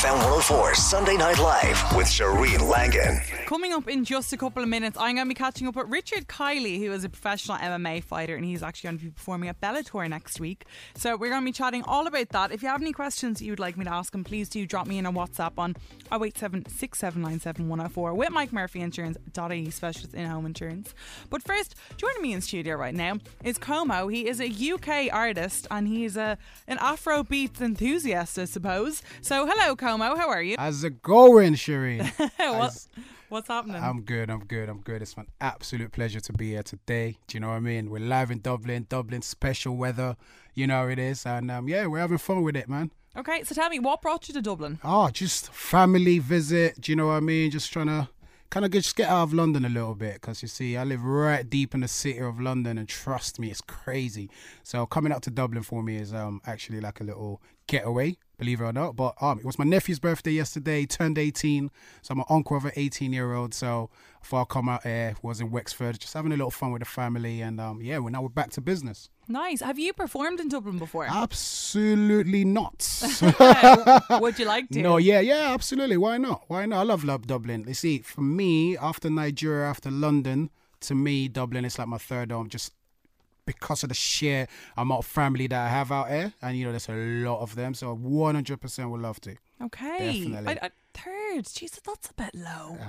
FM 104 Sunday Night Live with Shereen Langan. Coming up in just a couple of minutes, I'm going to be catching up with Richard Kiley, who is a professional MMA fighter, and he's actually going to be performing at Bellator next week. So we're going to be chatting all about that. If you have any questions you would like me to ask him, please do drop me in a WhatsApp on 087 104 with Mike Murphy Insurance.ie specialist in home insurance. But first, joining me in studio right now is Komo. He is a UK artist and he's a an Afro beats enthusiast, I suppose. So hello, Komo. How are you? How's it going, Shireen? what, what's happening? I'm good, I'm good, I'm good. It's an absolute pleasure to be here today. Do you know what I mean? We're live in Dublin, Dublin special weather, you know how it is. And um, yeah, we're having fun with it, man. okay, so tell me, what brought you to Dublin? Oh, just family visit, do you know what I mean? Just trying to kind of just get out of London a little bit because you see, I live right deep in the city of London and trust me, it's crazy. So coming up to Dublin for me is um actually like a little getaway, believe it or not. But um, it was my nephew's birthday yesterday, turned 18. So I'm an uncle of an 18 year old. So I come out here, was in Wexford, just having a little fun with the family. And um, yeah, we're now we're back to business. Nice. Have you performed in Dublin before? Absolutely not. Would you like to? No, yeah, yeah, absolutely. Why not? Why not? I love love Dublin. You see, for me, after Nigeria, after London, to me, Dublin is like my third home. Just because of the sheer amount of family that I have out here, and you know, there's a lot of them. So 100% would love to. Okay. Definitely. I, I, third. Jesus, that's a bit low. Uh,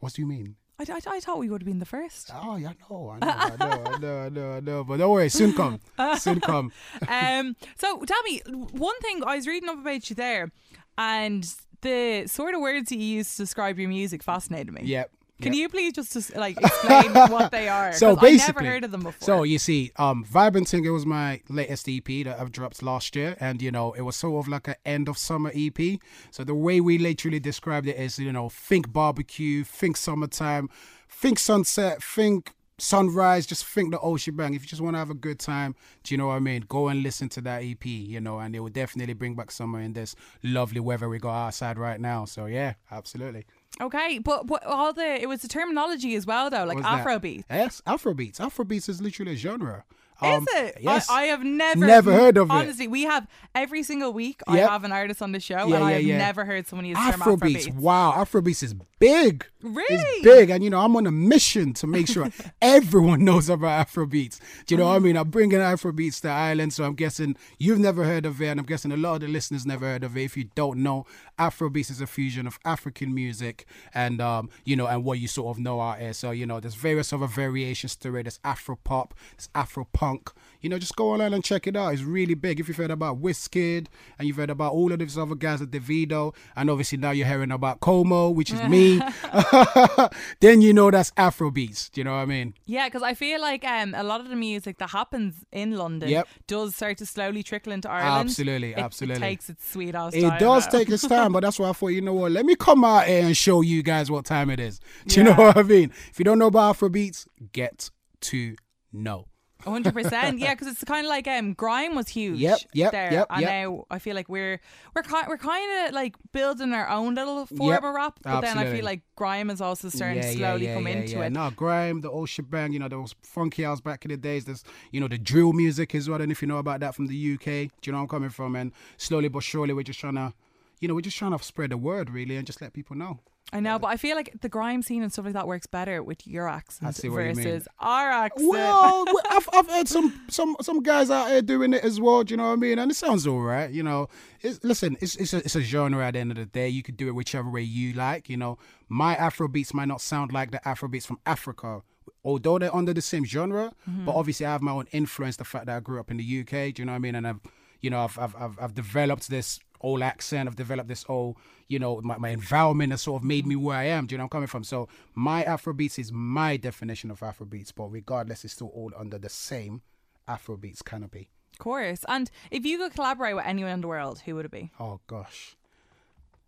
what do you mean? I, I, I thought we would have been the first. Oh, yeah, I know, I know, I know, I know, I know, I know. But don't worry, soon come, soon come. um, so tell me, one thing I was reading up about you there, and the sort of words that you use to describe your music fascinated me. Yep. Can yep. you please just, like explain what they are? So 'Cause I basically, never heard of them before. So you see, um, Vibing Ting was my latest EP that I've dropped last year, and you know it was sort of like an end of summer EP. So the way we literally described it is, you know, think barbecue, think summertime, think sunset, think sunrise, just think the whole shebang. If you just want to have a good time, do you know what I mean? Go and listen to that EP, you know, and it will definitely bring back summer in this lovely weather we got outside right now. So yeah, absolutely. Okay, but, but all the it was the terminology as well though, like Afrobeat. Yes, Afrobeats. Afrobeats is literally a genre. Is Um, it? Yes. I, I have never Never heard of it. Honestly, we have every single week. I have an artist on the show, Yeah, and yeah, I've yeah. never heard someone use the term Afrobeats. Afrobeat. Wow, Afrobeats is big. Really? It's big. And, you know, I'm on a mission to make sure everyone knows about Afrobeats. Do you know what I mean? I'm bringing Afrobeats to Ireland, so I'm guessing you've never heard of it, and I'm guessing a lot of the listeners never heard of it. If you don't know, Afrobeats is a fusion of African music and, um, you know, and what you sort of know out here. So, you know, there's various other variations to it. There's Afro pop, there's Afro punk. You know, just go online and check it out. It's really big. If you've heard about Wizkid and you've heard about all of these other guys at Davido, and obviously now you're hearing about Komo, which is me, then you know that's Afrobeats. Do you know what I mean? Yeah, because I feel like um, a lot of the music that happens in London Yep. does start to slowly trickle into Ireland. Absolutely, It- absolutely. It takes its sweet ass It does though. take its time, but that's why I thought, you know what, let me come out here and show you guys what time it is. Do you know what I mean? If you don't know about Afrobeats, get to know. Hundred percent. Yeah, because it's kind of like um, grime was huge. Yep, yep, there, yep, and yep. now I feel like we're we're kind we're kind of like building our own little form of rap, but then I feel like grime is also starting to slowly come into yeah. it. No, grime, the old shebang, you know, those funky house back in the days. There's, you know, the drill music as well. And if you know about that from the UK, do you know where I'm coming from? And slowly but surely, we're just trying to, you know, we're just trying to spread the word really and just let people know. I know, but I feel like the grime scene and stuff like that works better with your accent see what you mean. versus our accent. Well, I've, I've heard some some some guys out here doing it as well. Do you know what I mean? And it sounds all right. You know, it's, listen, it's it's a, it's a genre. At the end of the day, you could do it whichever way you like. You know, my Afro beats might not sound like the Afro beats from Africa. Although they're under the same genre, Mm-hmm. but obviously I have my own influence. The fact that I grew up in the UK, do you know what I mean? And I've, you know, I've I've I've, I've developed this old accent. I've developed this old, you know, my, my environment has sort of made me where I am. Do you know where I'm coming from? So my Afrobeats is my definition of Afrobeats, but regardless, it's still all under the same Afrobeats canopy. Of course. And if you could collaborate with anyone in the world, who would it be? Oh gosh,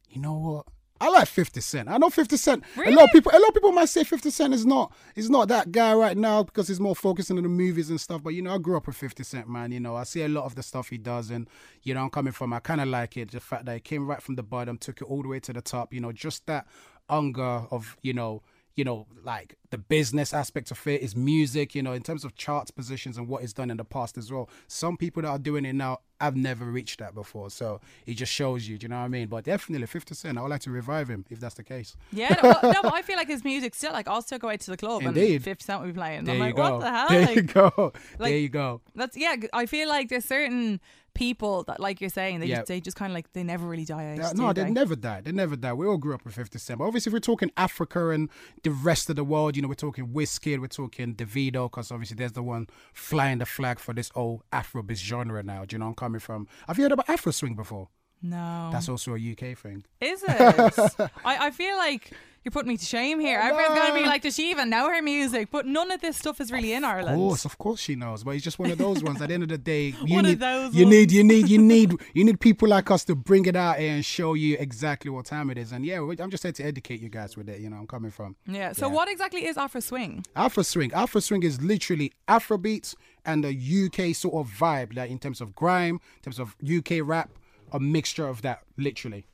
you know what? I like Fifty Cent. I know Fifty Cent. A lot of people, a lot of people might say Fifty Cent is not is not that guy right now because he's more focusing on the movies and stuff. But you know, I grew up with Fifty Cent, man. You know, I see a lot of the stuff he does, and you know, I'm coming from. I kind of like it. The fact that he came right from the bottom, took it all the way to the top. You know, just that hunger of you know. You know, like the business aspect of it is music, you know, in terms of charts positions and what he's done in the past as well. Some people that are doing it now have never reached that before. So it just shows you, do you know what I mean? But definitely 50 Cent, I would like to revive him if that's the case. Yeah, no, well, no, but I feel like his music still like I'll still go out to the club Indeed. and 50 Cent will be playing. There I'm you like, go. what the hell? There Like, you go. like- there you go. That's yeah. I feel like there's certain people that, like you're saying, they Yeah. just they just kind of like they never really die out. No, they? they never die. They never die. We all grew up with 50 Cent. But obviously, if we're talking Africa and the rest of the world, you know, we're talking Wizkid, we're talking Davido, because obviously there's the one flying the flag for this old Afrobeat genre now. Do you know where I'm coming from? Have you heard about Afro Swing before? No, That's also a UK thing. is it? I, I feel like you're putting me to shame here. Oh, Everyone's gonna be like, does she even know her music? But none of this stuff is really in Ireland. Of course, of course she knows, but it's just one of those ones. At the end of the day, you One of need, those you ones. need, you need, you need, you need people like us to bring it out here and show you exactly what time it is. And yeah, I'm just here to educate you guys with it. You know, I'm coming from Yeah. So Yeah. what exactly is Afro Swing? Afro Swing. Afro Swing is literally Afro beats and a UK sort of vibe, like in terms of grime, in terms of UK rap, a mixture of that, literally.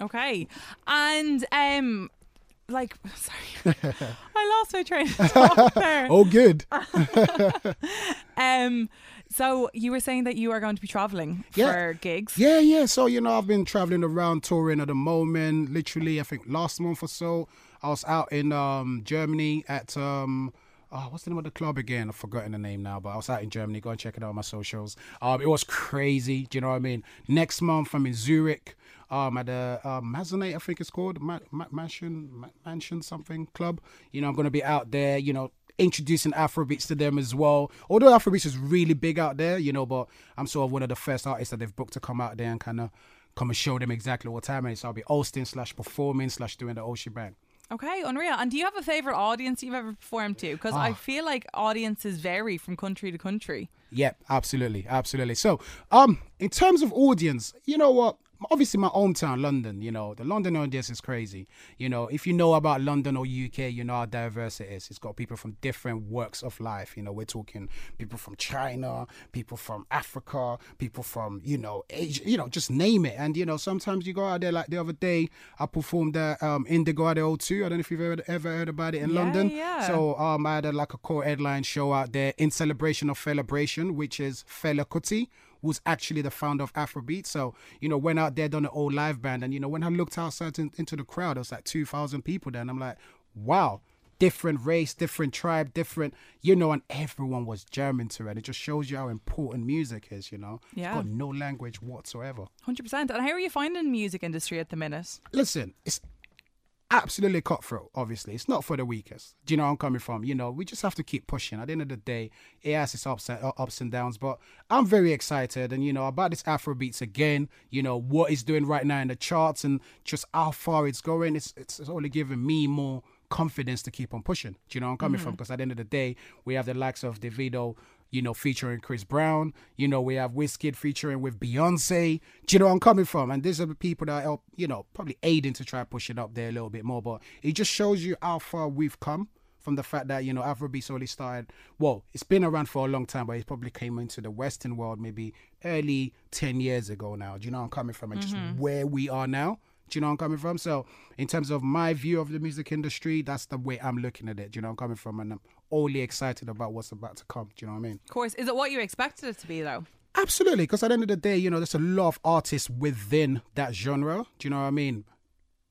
Okay. And um like sorry. I lost my train of thought there. Oh, good. Um so you were saying that you are going to be traveling Yeah. for gigs. Yeah, yeah. So, you know, I've been traveling around touring at the moment. Literally, I think last month or so, I was out in um, Germany at, um, oh, what's the name of the club again? I've forgotten the name now, but I was out in Germany. Go and check it out on my socials. Um, it was crazy. Do you know what I mean? Next month, I'm in Zurich. Um, at the Mazonate, I think it's called Ma- Ma- Mansion, Ma- Mansion something club. You know, I'm gonna be out there. You know, introducing Afrobeats to them as well. Although Afrobeats is really big out there, you know, but I'm sort of one of the first artists that they've booked to come out there and kind of come and show them exactly what time it is. So I'll be hosting slash performing slash doing the whole shebang. Okay, unreal. And do you have a favorite audience you've ever performed to? Because I Ah. feel like audiences vary from country to country. Yeah, absolutely, absolutely. So, um, in terms of audience, you know what? Obviously, my hometown, London. You know, the London audience is crazy. You know, if you know about London or UK, you know how diverse it is. It's got people from different works of life. You know, we're talking people from China, people from Africa, people from you know Asia. You know, just name it. And you know, sometimes you go out there. Like the other day, I performed at um, Indigo at the O2. I don't know if you've ever ever heard about it in Yeah, London. yeah. So um, I had a, like a core headline show out there in celebration of Felabration, which is Fela Kuti, who's actually the founder of Afrobeat. So you know, went out there, done an old live band, and you know, when I looked outside in, into the crowd, there was like two thousand people there, and I'm like, wow. Different race, different tribe, different, you know, and everyone was German to it. It just shows you how important music is, you know. It's Yeah. got no language whatsoever. 100%. And how are you finding the music industry at the minute? listen, it's absolutely cutthroat, obviously. It's not for the weakest. Do you know where I'm coming from? You know, we just have to keep pushing. At the end of the day, it has its ups and, uh, ups and downs, but I'm very excited and, you know, about this Afro beats again, you know, what it's doing right now in the charts and just how far it's going. It's, it's, it's only giving me more confidence to keep on pushing. Do you know where I'm coming from? Because at the end of the day, we have the likes of Davido, you know, featuring Chris Brown. You know, we have Wizkid featuring with Beyonce. Do you know where I'm coming from? And these are the people that help, you know, probably aiding to try push it up there a little bit more. But it just shows you how far we've come from the fact that, you know, Afrobeats only started, well, it's been around for a long time, but it probably came into the Western world maybe early 10 years ago now. Do you know where I'm coming from? And just mm-hmm. where we are now. Do you know where I'm coming from? So, in terms of my view of the music industry, that's the way I'm looking at it. Do you know where I'm coming from? And I'm only excited about what's about to come. Do you know what I mean? Of course. Is it what you expected it to be, though? Absolutely, because at the end of the day, you know, there's a lot of artists within that genre. Do you know what I mean?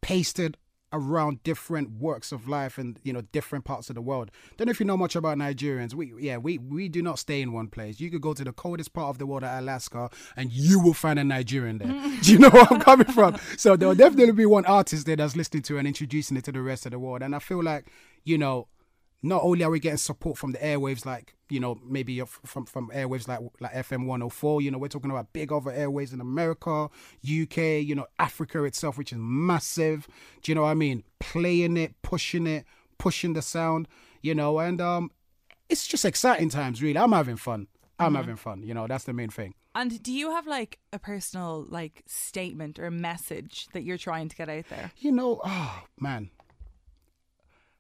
Pasted around different works of life and you know different parts of the world. Don't know if you know much about Nigerians. We yeah we we do not stay in one place. You could go to the coldest part of the world, at Alaska, and you will find a Nigerian there. do you know where I'm coming from? So there will definitely be one artist there that's listening to and introducing it to the rest of the world. And I feel like you know not only are we getting support from the airwaves, like you know maybe from from airwaves like like FM 104, you know we're talking about big other airwaves in America, UK, you know Africa itself, which is massive. Do you know what I mean? Playing it, pushing it, pushing the sound, you know, and um, it's just exciting times. Really, I'm having fun. I'm having fun. You know, that's the main thing. And do you have like a personal like statement or message that you're trying to get out there? You know, oh man,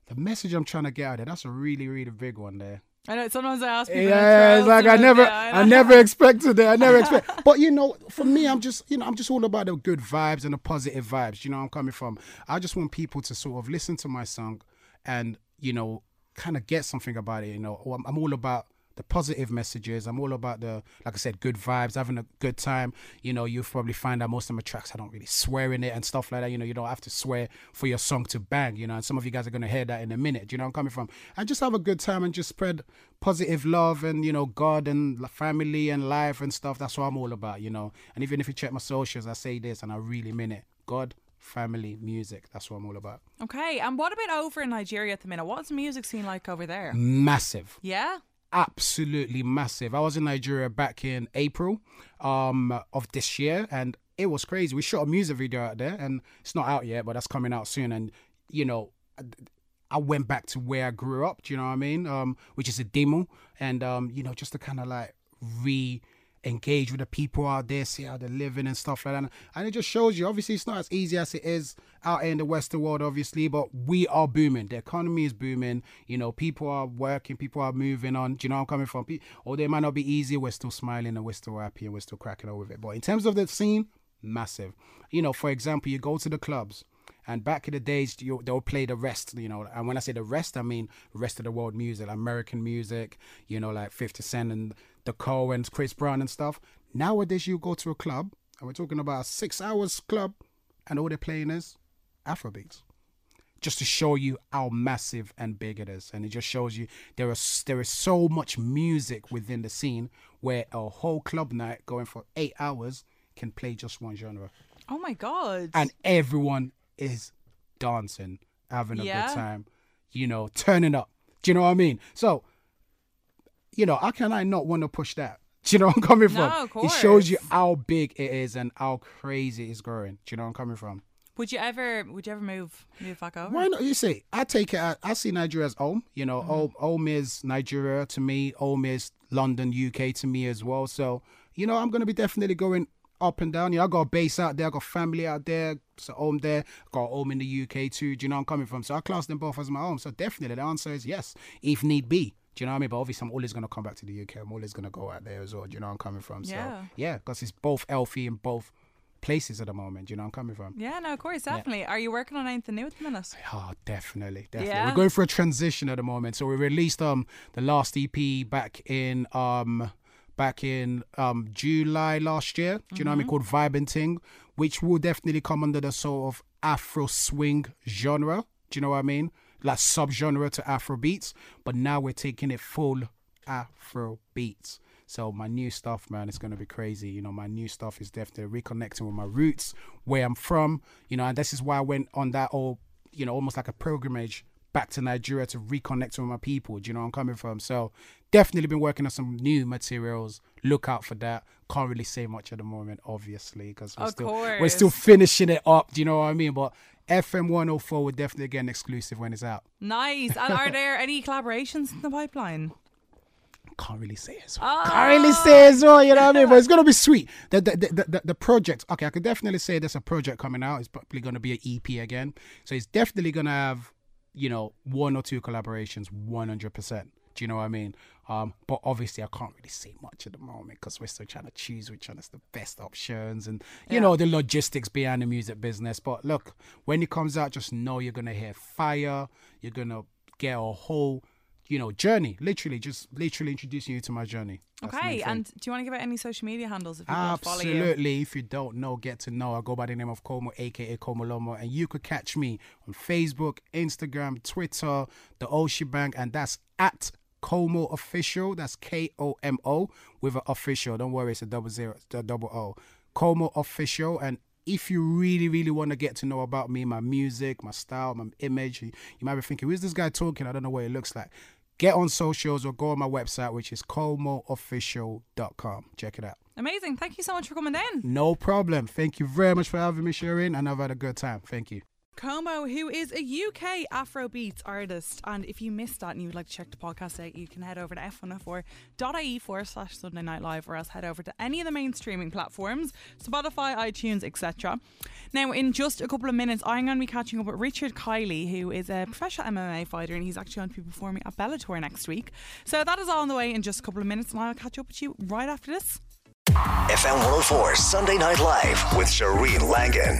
the message I'm trying to get out there, that's a really, really big one there. I know sometimes I ask people. Yeah, it's like I never, yeah, I know." never expected it. I never expect. But you know, for me, I'm just, you know, I'm just all about the good vibes and the positive vibes. You know, I'm coming from. I just want people to sort of listen to my song, and you know, kind of get something about it. You know, I'm all about the positive messages. I'm all about the, like I said, good vibes, having a good time. You know, you'll probably find that most of my tracks I don't really swear in it and stuff like that. You know, you don't have to swear for your song to bang. You know, and some of you guys are gonna hear that in a minute. Do you know where I'm coming from? And just have a good time and just spread positive love and you know God and family and life and stuff. That's what I'm all about. You know, and even if you check my socials, I say this and I really mean it. God. Family, music. That's what I'm all about. Okay, and what about over in Nigeria at the minute? What's the music scene like over there? Massive. Yeah. Absolutely massive. I was in Nigeria back in April um, of this year, and it was crazy. We shot a music video out there, and it's not out yet, but that's coming out soon. And you know, I went back to where I grew up. Do you know what I mean? Um, which is a demo, and um, you know, just to kind of like re engage with the people out there, see how they're living and stuff like that. And it just shows you, obviously, it's not as easy as it is out in the Western world, obviously, but we are booming. The economy is booming. You know, people are working, people are moving on. Do you know where I'm coming from? Although it might not be easy, we're still smiling and we're still happy and we're still cracking on with it. But in terms of the scene, massive. You know, for example, you go to the clubs. And back in the days, you, they'll play the rest, you know. And when I say the rest, I mean rest of the world music, American music, you know, like 50 Cent and the Coens, Chris Brown and stuff. Nowadays, you go to a club, and we're talking about a six hours club, and all they're playing is Afrobeats. Just to show you how massive and big it is, and it just shows you there is there is so much music within the scene where a whole club night going for eight hours can play just one genre Oh my god. and everyone is dancing, having a Yeah. good time, you know, turning up. Do you know what I mean? So, you know, how can I not want to push that? Do you know where I'm coming from? No, of It shows you how big it is and how crazy it's growing. Do you know where I'm coming from? would you ever would you ever move move back over? Why not? You see, I take it. I see Nigeria as home. You know, Mm-hmm. home, home is Nigeria to me. Home is London, UK to me as well. So, you know, I'm gonna be definitely going up and down. You know, I got a base out there. I got family out there. So home there. Got home in the UK too. Do you know where I'm coming from? So I class them both as my home. So definitely, the answer is yes, if need be. Do you know what I mean? But obviously, I'm always gonna come back to the UK. I'm always gonna go out there as well. Do you know where I'm coming from? So Yeah. yeah, because it's both healthy in both places at the moment. Do you know I'm coming from? Yeah, no, of course, definitely. Are you working on anything new at the minute? Oh, definitely, definitely. Yeah? We're going for a transition at the moment. So we released um the last EP back in um back in um July last year. Do you know what I mean? Called Vibing Ting, which will definitely come under the sort of Afro swing genre. Do you know what I mean? Like subgenre to Afro beats, but now we're taking it full Afro beats. So my new stuff, man, it's gonna be crazy. You know, my new stuff is definitely reconnecting with my roots, where I'm from. You know, and this is why I went on that all, you know, almost like a pilgrimage back to Nigeria to reconnect with my people. Do you know where I'm coming from? So definitely been working on some new materials. Look out for that. Can't really say much at the moment, obviously, because we're Of still we're still finishing it up. Do you know what I mean? But FM 104 will definitely get an exclusive when it's out. Nice. And are there any collaborations in the pipeline? can't really say as well. Ah. Can't really say as well, you know what I mean? But it's gonna be sweet. The the, the, the the project, okay, I could definitely say there's a project coming out. It's probably gonna be an EP again. So it's definitely gonna have, you know, one or two collaborations, one hundred percent. Do you know what I mean? Um, but obviously I can't really say much at the moment because we're still trying to choose which one is the best options and you know the logistics behind the music business. But look, when it comes out, just know you're gonna hear fire. You're gonna get a whole you know, journey. Literally, just literally introducing you to my journey. That's Okay, and do you want to give out any social media handles if people to follow you? Absolutely. If you don't know, get to know. I go by the name of Komo, aka Komo Lomo, and you could catch me on Facebook, Instagram, Twitter, the Oshi Bank, and that's at Komo Official. That's K O M O with an official. Don't worry, it's a double zero, a double O. Komo Official, and if you really, really want to get to know about me, my music, my style, my image, you, you might be thinking, who's this guy talking? I don't know what it looks like. Get on socials or go on my website, which is komoofficial.com. Check it out. Amazing. Thank you so much for coming in. No problem. Thank you very much for having me, Shireen, and I've had a good time. Thank you. Komo, who is a UK Afrobeats artist. And if you missed that and you would like to check the podcast out, you can head over to fm104.ie forward slash Sunday Night Live or else head over to any of the main streaming platforms, Spotify, iTunes, etc. Now, in just a couple of minutes, I'm going to be catching up with Richard Kiley, who is a professional MMA fighter and he's actually going to be performing at Bellator next week. So that is all on the way in just a couple of minutes, and I'll catch up with you right after this. FM 104 Sunday Night Live with Shereen Langan.